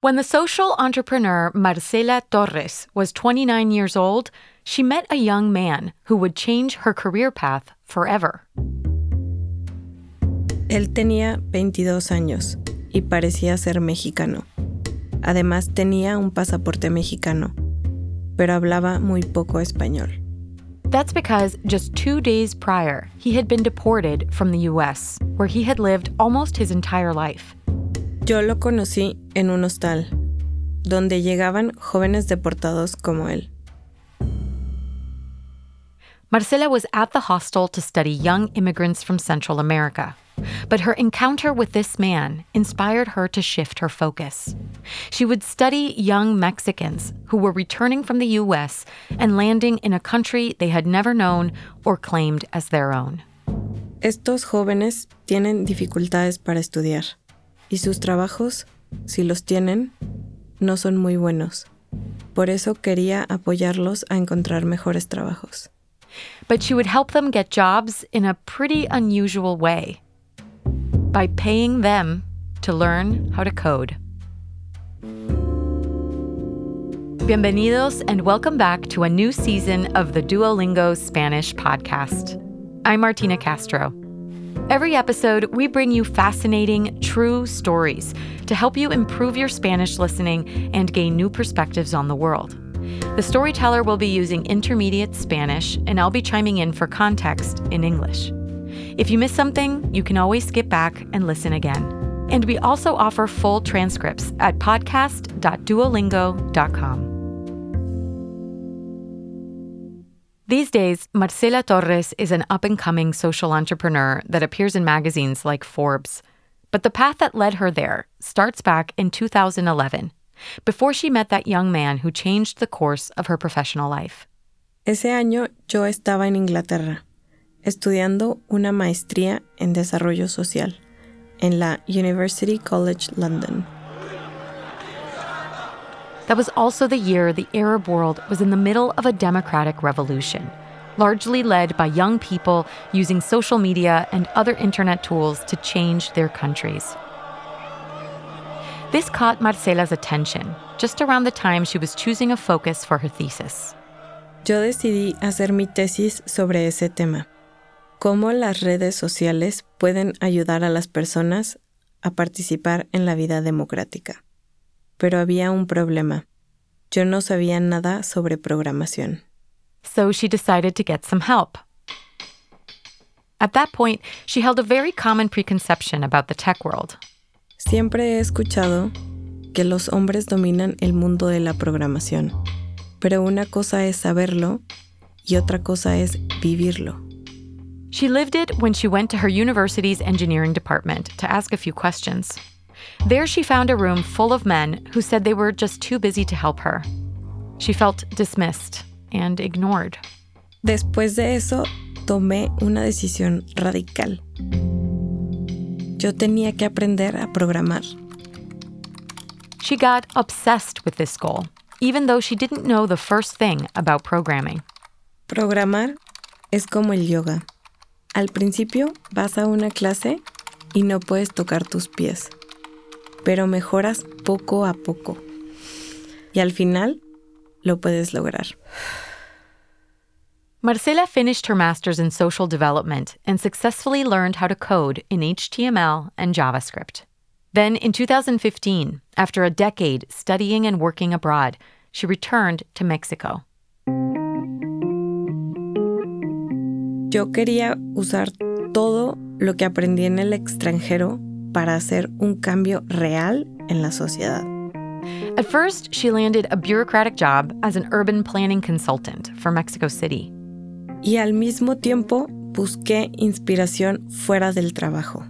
When the social entrepreneur Marcela Torres was 29 years old, she met a young man who would change her career path forever. Él tenía 22 años y parecía ser mexicano. Además tenía un pasaporte mexicano, pero hablaba muy poco español. That's because just two days prior, he had been deported from the US, where he had lived almost his entire life. Yo lo conocí en un hostal, donde llegaban jóvenes deportados como él. Marcela was at the hostel to study young immigrants from Central America. But her encounter with this man inspired her to shift her focus. She would study young Mexicans who were returning from the U.S. and landing in a country they had never known or claimed as their own. Estos jóvenes tienen dificultades para estudiar y sus trabajos, si los tienen, no son muy buenos. Por eso quería apoyarlos a encontrar mejores trabajos. But she would help them get jobs in a pretty unusual way by paying them to learn how to code. Bienvenidos and welcome back to a new season of the Duolingo Spanish podcast. I'm Martina Castro. Every episode, we bring you fascinating, true stories to help you improve your Spanish listening and gain new perspectives on the world. The storyteller will be using intermediate Spanish, and I'll be chiming in for context in English. If you miss something, you can always skip back and listen again. And we also offer full transcripts at podcast.duolingo.com. These days, Marcela Torres is an up and coming social entrepreneur that appears in magazines like Forbes. But the path that led her there starts back in 2011, before she met that young man who changed the course of her professional life. Ese año yo estaba en Inglaterra, estudiando una maestría en desarrollo social en la University College London. That was also the year the Arab world was in the middle of a democratic revolution, largely led by young people using social media and other internet tools to change their countries. This caught Marcela's attention just around the time she was choosing a focus for her thesis. Yo decidí hacer mi tesis sobre ese tema. Cómo las redes sociales pueden ayudar a las personas a participar en la vida democrática. Pero había un problema. Yo no sabía nada sobre programación. So she decided to get some help. At that point, she held a very common preconception about the tech world. Siempre he escuchado que los hombres dominan el mundo de la programación, pero una cosa es saberlo y otra cosa es vivirlo. She lived it when she went to her university's engineering department to ask a few questions. There, she found a room full of men who said they were just too busy to help her. She felt dismissed and ignored. Después de eso, tomé una decisión radical. Yo tenía que aprender a programar. She got obsessed with this goal, even though she didn't know the first thing about programming. Programar es como el yoga. Al principio vas a una clase y no puedes tocar tus pies, pero mejoras poco a poco. Y al final lo puedes lograr. Marcela finished her master's in social development and successfully learned how to code in HTML and JavaScript. Then, in 2015, after a decade studying and working abroad, she returned to Mexico. Yo quería usar todo lo que aprendí en el extranjero para hacer un cambio real en la sociedad. At first, she landed a bureaucratic job as an urban planning consultant for Mexico City. Y al mismo tiempo busqué inspiración fuera del trabajo.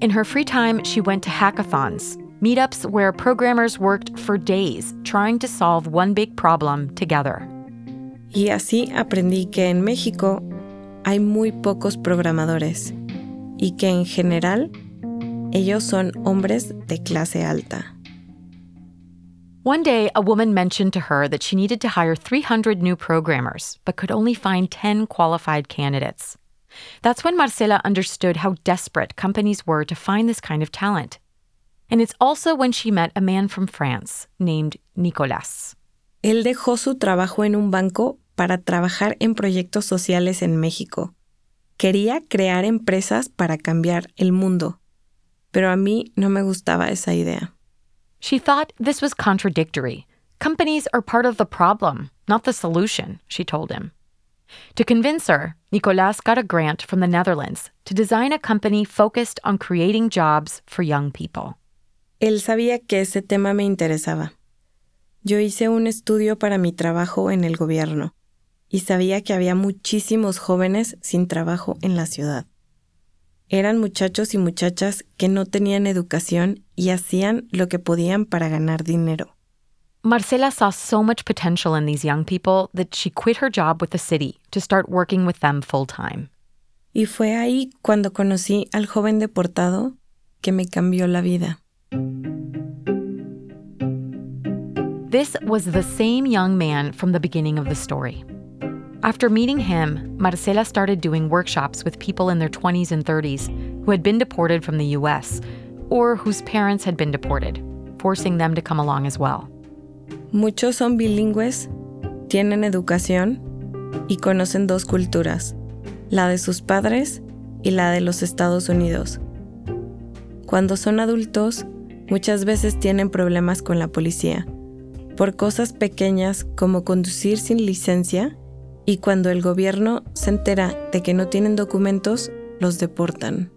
In her free time, she went to hackathons, meetups where programmers worked for days trying to solve one big problem together. Y así aprendí que en México hay muy pocos programadores y que en general ellos son hombres de clase alta. One day, a woman mentioned to her that she needed to hire 300 new programmers, but could only find 10 qualified candidates. That's when Marcela understood how desperate companies were to find this kind of talent. And it's also when she met a man from France named Nicolas. Él dejó su trabajo en un banco para trabajar en proyectos sociales en México. Quería crear empresas para cambiar el mundo, pero a mí no me gustaba esa idea. She thought this was contradictory. Companies are part of the problem, not the solution, she told him. To convince her, Nicolas got a grant from the Netherlands to design a company focused on creating jobs for young people. Él sabía que ese tema me interesaba. Yo hice un estudio para mi trabajo en el gobierno y sabía que había muchísimos jóvenes sin trabajo en la ciudad. Eran muchachos y muchachas que no tenían educación y hacían lo que podían para ganar dinero. Marcela saw so much potential in these young people that she quit her job with the city to start working with them full time. Y fue ahí cuando conocí al joven deportado que me cambió la vida. This was the same young man from the beginning of the story. After meeting him, Marcela started doing workshops with people in their 20s and 30s who had been deported from the US or whose parents had been deported, forcing them to come along as well. Muchos son bilingües, tienen educación y conocen dos culturas, la de sus padres y la de los Estados Unidos. Cuando son adultos, muchas veces tienen problemas con la policía, por cosas pequeñas como conducir sin licencia y cuando el gobierno se entera de que no tienen documentos, los deportan.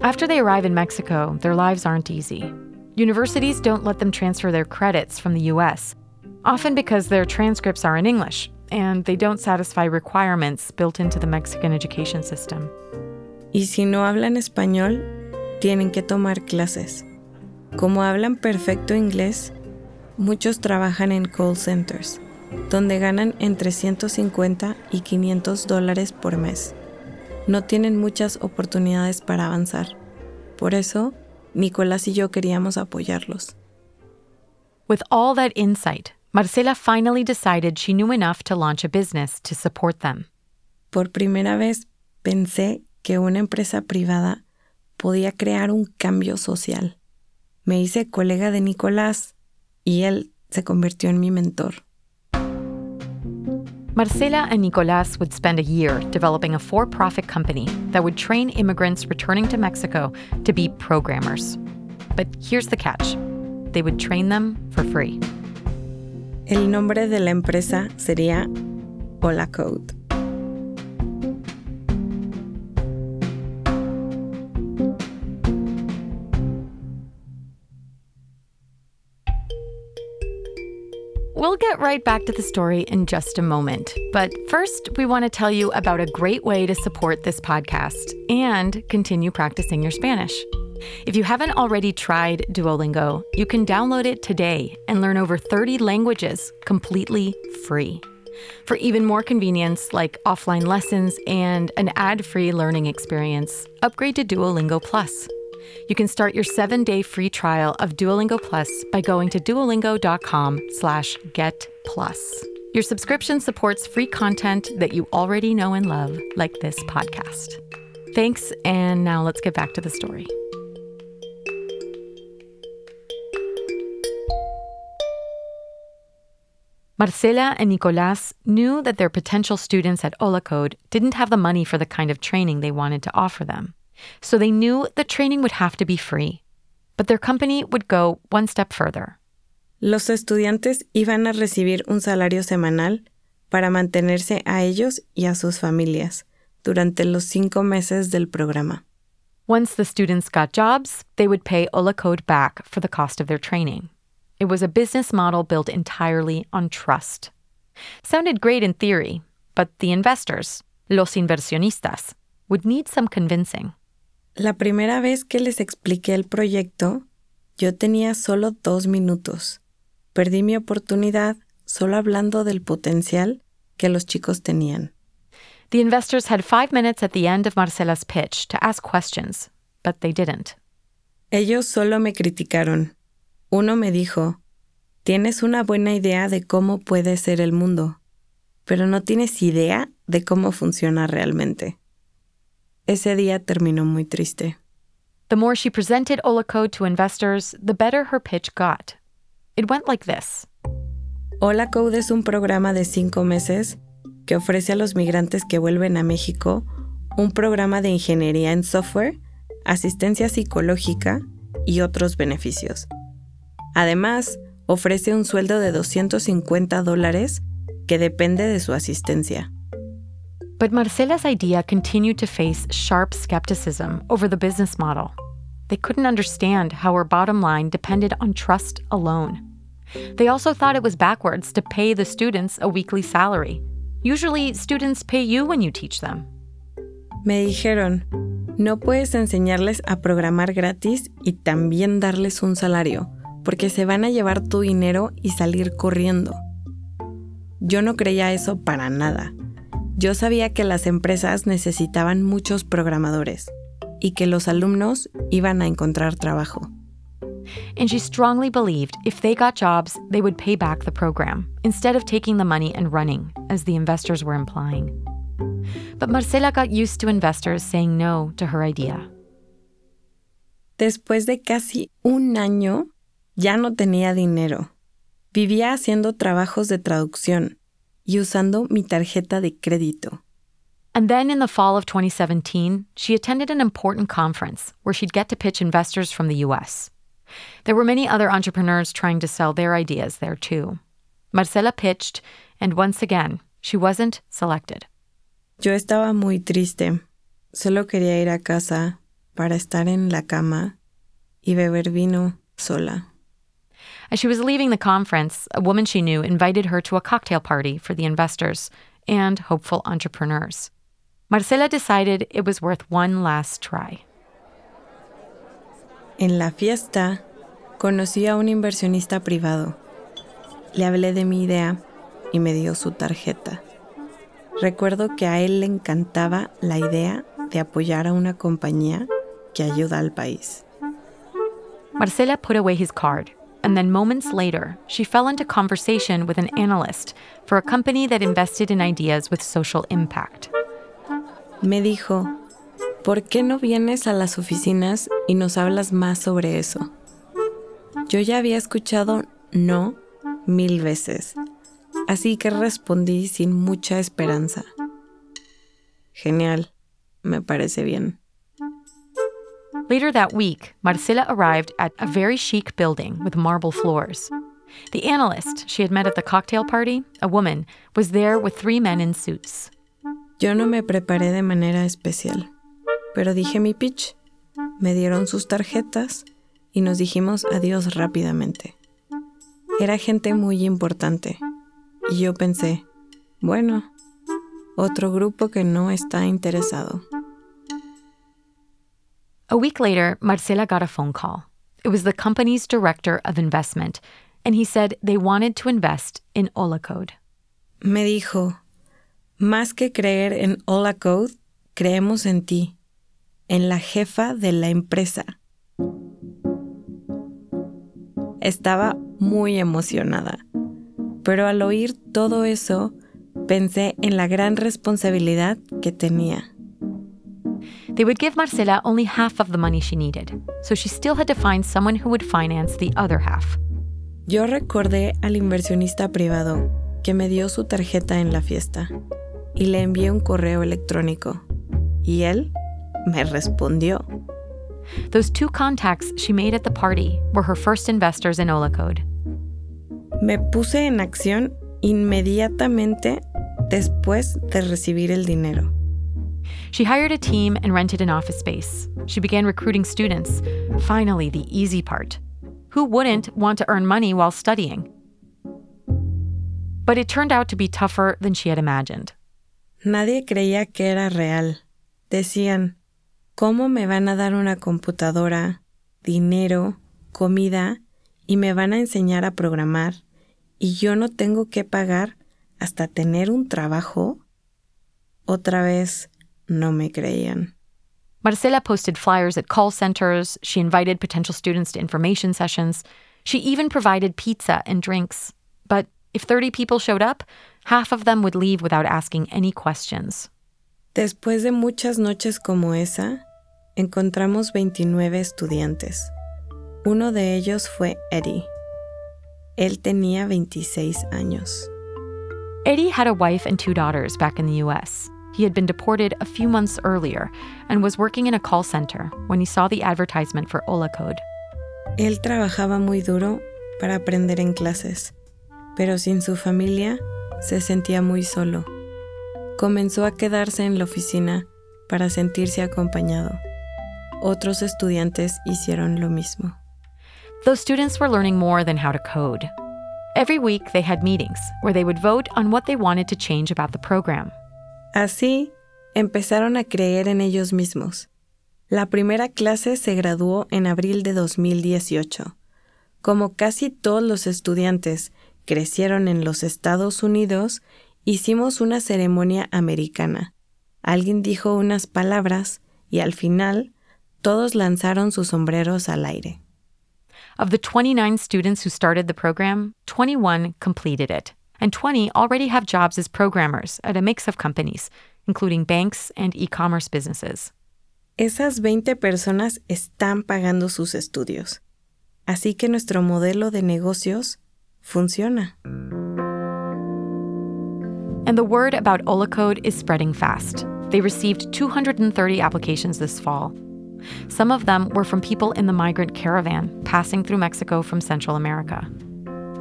After they arrive in Mexico, their lives aren't easy. Universities don't let them transfer their credits from the US, often because their transcripts are in English and they don't satisfy requirements built into the Mexican education system. Y si no hablan español, tienen que tomar clases. Como hablan perfecto inglés, muchos trabajan en call centers donde ganan entre 150 y 500 dólares por mes. No tienen muchas oportunidades para avanzar. Por eso, Nicolás y yo queríamos apoyarlos. With all that insight, Marcela finally decided she knew enough to launch a business to support them. Por primera vez pensé que una empresa privada podía crear un cambio social. Me hice colega de Nicolás y él se convirtió en mi mentor. Marcela and Nicolas would spend a year developing a for profit company that would train immigrants returning to Mexico to be programmers. But here's the catch they would train them for free. El nombre de la empresa sería Hola Code. We'll get right back to the story in just a moment. But first, we want to tell you about a great way to support this podcast and continue practicing your Spanish. If you haven't already tried Duolingo, you can download it today and learn over 30 languages completely free. For even more convenience, like offline lessons and an ad free learning experience, upgrade to Duolingo Plus. You can start your seven-day free trial of Duolingo Plus by going to duolingo.com slash get plus. Your subscription supports free content that you already know and love, like this podcast. Thanks, and now let's get back to the story. Marcela and Nicolas knew that their potential students at Hola Code didn't have the money for the kind of training they wanted to offer them. So they knew the training would have to be free. But their company would go one step further. Los estudiantes iban a recibir un salario semanal para mantenerse a ellos y a sus familias durante los cinco meses del programa. Once the students got jobs, they would pay Hola Code back for the cost of their training. It was a business model built entirely on trust. Sounded great in theory, but the investors, los inversionistas, would need some convincing. La primera vez que les expliqué el proyecto, yo tenía solo dos minutos. Perdí mi oportunidad solo hablando del potencial que los chicos tenían. The investors had five minutes at the end of Marcela's pitch to ask questions, but they didn't. Ellos solo me criticaron. Uno me dijo, tienes una buena idea de cómo puede ser el mundo, pero no tienes idea de cómo funciona realmente. Ese día terminó muy triste. The more she presented Code to investors, the better her pitch got. It went like this. Code es un programa de cinco meses que ofrece a los migrantes que vuelven a México un programa de ingeniería en software, asistencia psicológica y otros beneficios. Además, ofrece un sueldo de 250 dólares que depende de su asistencia. But Marcela's idea continued to face sharp skepticism over the business model. They couldn't understand how her bottom line depended on trust alone. They also thought it was backwards to pay the students a weekly salary. Usually, students pay you when you teach them. Me dijeron, no puedes enseñarles a programar gratis y también darles un salario, porque se van a llevar tu dinero y salir corriendo. Yo no creía eso para nada. Yo sabía que las empresas necesitaban muchos programadores y que los alumnos iban a encontrar trabajo. And she strongly believed if they got jobs, they would pay back the program, instead of taking the money and running, as the investors were implying. But Marcela got used to investors saying no to her idea. Después de casi un año, ya no tenía dinero. Vivía haciendo trabajos de traducción y usando mi tarjeta de crédito. And then in the fall of 2017, she attended an important conference where she'd get to pitch investors from the US. There were many other entrepreneurs trying to sell their ideas there too. Marcela pitched, and once again, she wasn't selected. Yo estaba muy triste. Solo quería ir a casa para estar en la cama y beber vino sola. As she was leaving the conference, a woman she knew invited her to a cocktail party for the investors and hopeful entrepreneurs. Marcela decided it was worth one last try. En la fiesta, conocí a un inversionista privado. Le hablé de mi idea y me dio su tarjeta. Recuerdo que a él le encantaba la idea de apoyar a una compañía que ayuda al país. Marcela put away his card, and then moments later, she fell into conversation with an analyst for a company that invested in ideas with social impact. Me dijo, ¿por qué no vienes a las oficinas y nos hablas más sobre eso? Yo ya había escuchado no mil veces, así que respondí sin mucha esperanza. Genial, me parece bien. Later that week, Marcela arrived at a very chic building with marble floors. The analyst she had met at the cocktail party, a woman, was there with three men in suits. Yo no me preparé de manera especial, pero dije mi pitch. Me dieron sus tarjetas y nos dijimos adiós rápidamente. Era gente muy importante y yo pensé, bueno, otro grupo que no está interesado. A week later, Marcela got a phone call. It was the company's director of investment, and he said they wanted to invest in Hola Code. Me dijo, más que creer en Hola Code, creemos en ti, en la jefa de la empresa. Estaba muy emocionada, pero al oír todo eso, pensé en la gran responsabilidad que tenía. They would give Marcela only half of the money she needed, so she still had to find someone who would finance the other half. Yo recordé al inversionista privado que me dio su tarjeta en la fiesta y le envié un correo electrónico. Y él me respondió. Those two contacts she made at the party were her first investors in Hola Code. Me puse en acción inmediatamente después de recibir el dinero. She hired a team and rented an office space. She began recruiting students. Finally, the easy part. Who wouldn't want to earn money while studying? But it turned out to be tougher than she had imagined. Nadie creía que era real. Decían, ¿cómo me van a dar una computadora, dinero, comida y me van a enseñar a programar y yo no tengo que pagar hasta tener un trabajo? Otra vez, no me creían. Marcela posted flyers at call centers. She invited potential students to information sessions. She even provided pizza and drinks. But if 30 people showed up, half of them would leave without asking any questions. Después de muchas noches como esa, encontramos 29 estudiantes. Uno de ellos fue Eddie. Él tenía 26 años. Eddie had a wife and two daughters back in the US. He had been deported a few months earlier and was working in a call center when he saw the advertisement for Hola Code. Él trabajaba muy duro para aprender en clases, pero sin su familia se sentía muy solo. Comenzó a quedarse en la oficina para sentirse acompañado. Otros estudiantes hicieron lo mismo. Those students were learning more than how to code. Every week they had meetings where they would vote on what they wanted to change about the program. Así, empezaron a creer en ellos mismos. La primera clase se graduó en abril de 2018. Como casi todos los estudiantes crecieron en los Estados Unidos, hicimos una ceremonia americana. Alguien dijo unas palabras y al final todos lanzaron sus sombreros al aire. Of the 29 students who started the program, 21 completed it, and 20 already have jobs as programmers at a mix of companies, including banks and e commerce businesses. Esas 20 personas están pagando sus estudios. Así que nuestro modelo de negocios funciona. And the word about Hola Code is spreading fast. They received 230 applications this fall. Some of them were from people in the migrant caravan passing through Mexico from Central America.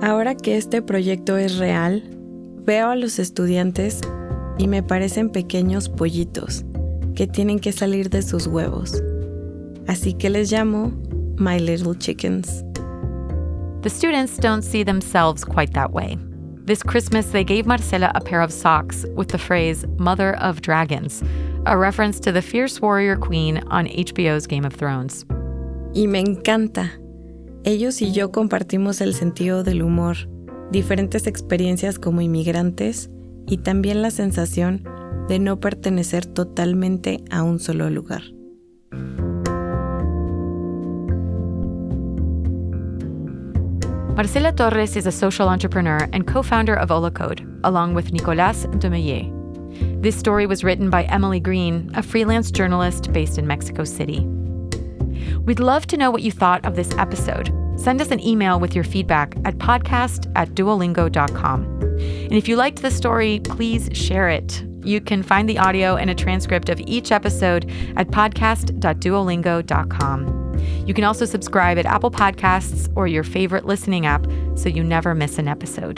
Ahora que este proyecto es real, veo a los estudiantes y me parecen pequeños pollitos que tienen que salir de sus huevos. Así que les llamo My Little Chickens. The students don't see themselves quite that way. This Christmas, they gave Marcela a pair of socks with the phrase Mother of Dragons, a reference to the fierce warrior queen on HBO's Game of Thrones. Y me encanta. Ellos y yo compartimos el sentido del humor, diferentes experiencias como inmigrantes y también la sensación de no pertenecer totalmente a un solo lugar. Marcela Torres is a social entrepreneur and co founder of Olacode, along with Nicolas Demeyer. This story was written by Emily Green, a freelance journalist based in Mexico City. We'd love to know what you thought of this episode. Send us an email with your feedback at podcast at duolingo.com. And if you liked the story, please share it. You can find the audio and a transcript of each episode at podcast.duolingo.com. You can also subscribe at Apple Podcasts or your favorite listening app so you never miss an episode.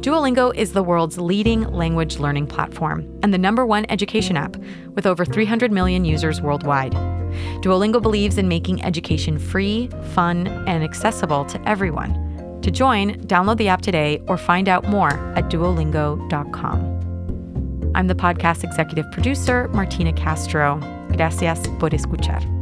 Duolingo is the world's leading language learning platform and the number one education app with over 300 million users worldwide. Duolingo believes in making education free, fun, and accessible to everyone. To join, download the app today or find out more at duolingo.com. I'm the podcast executive producer, Martina Castro. Gracias por escuchar.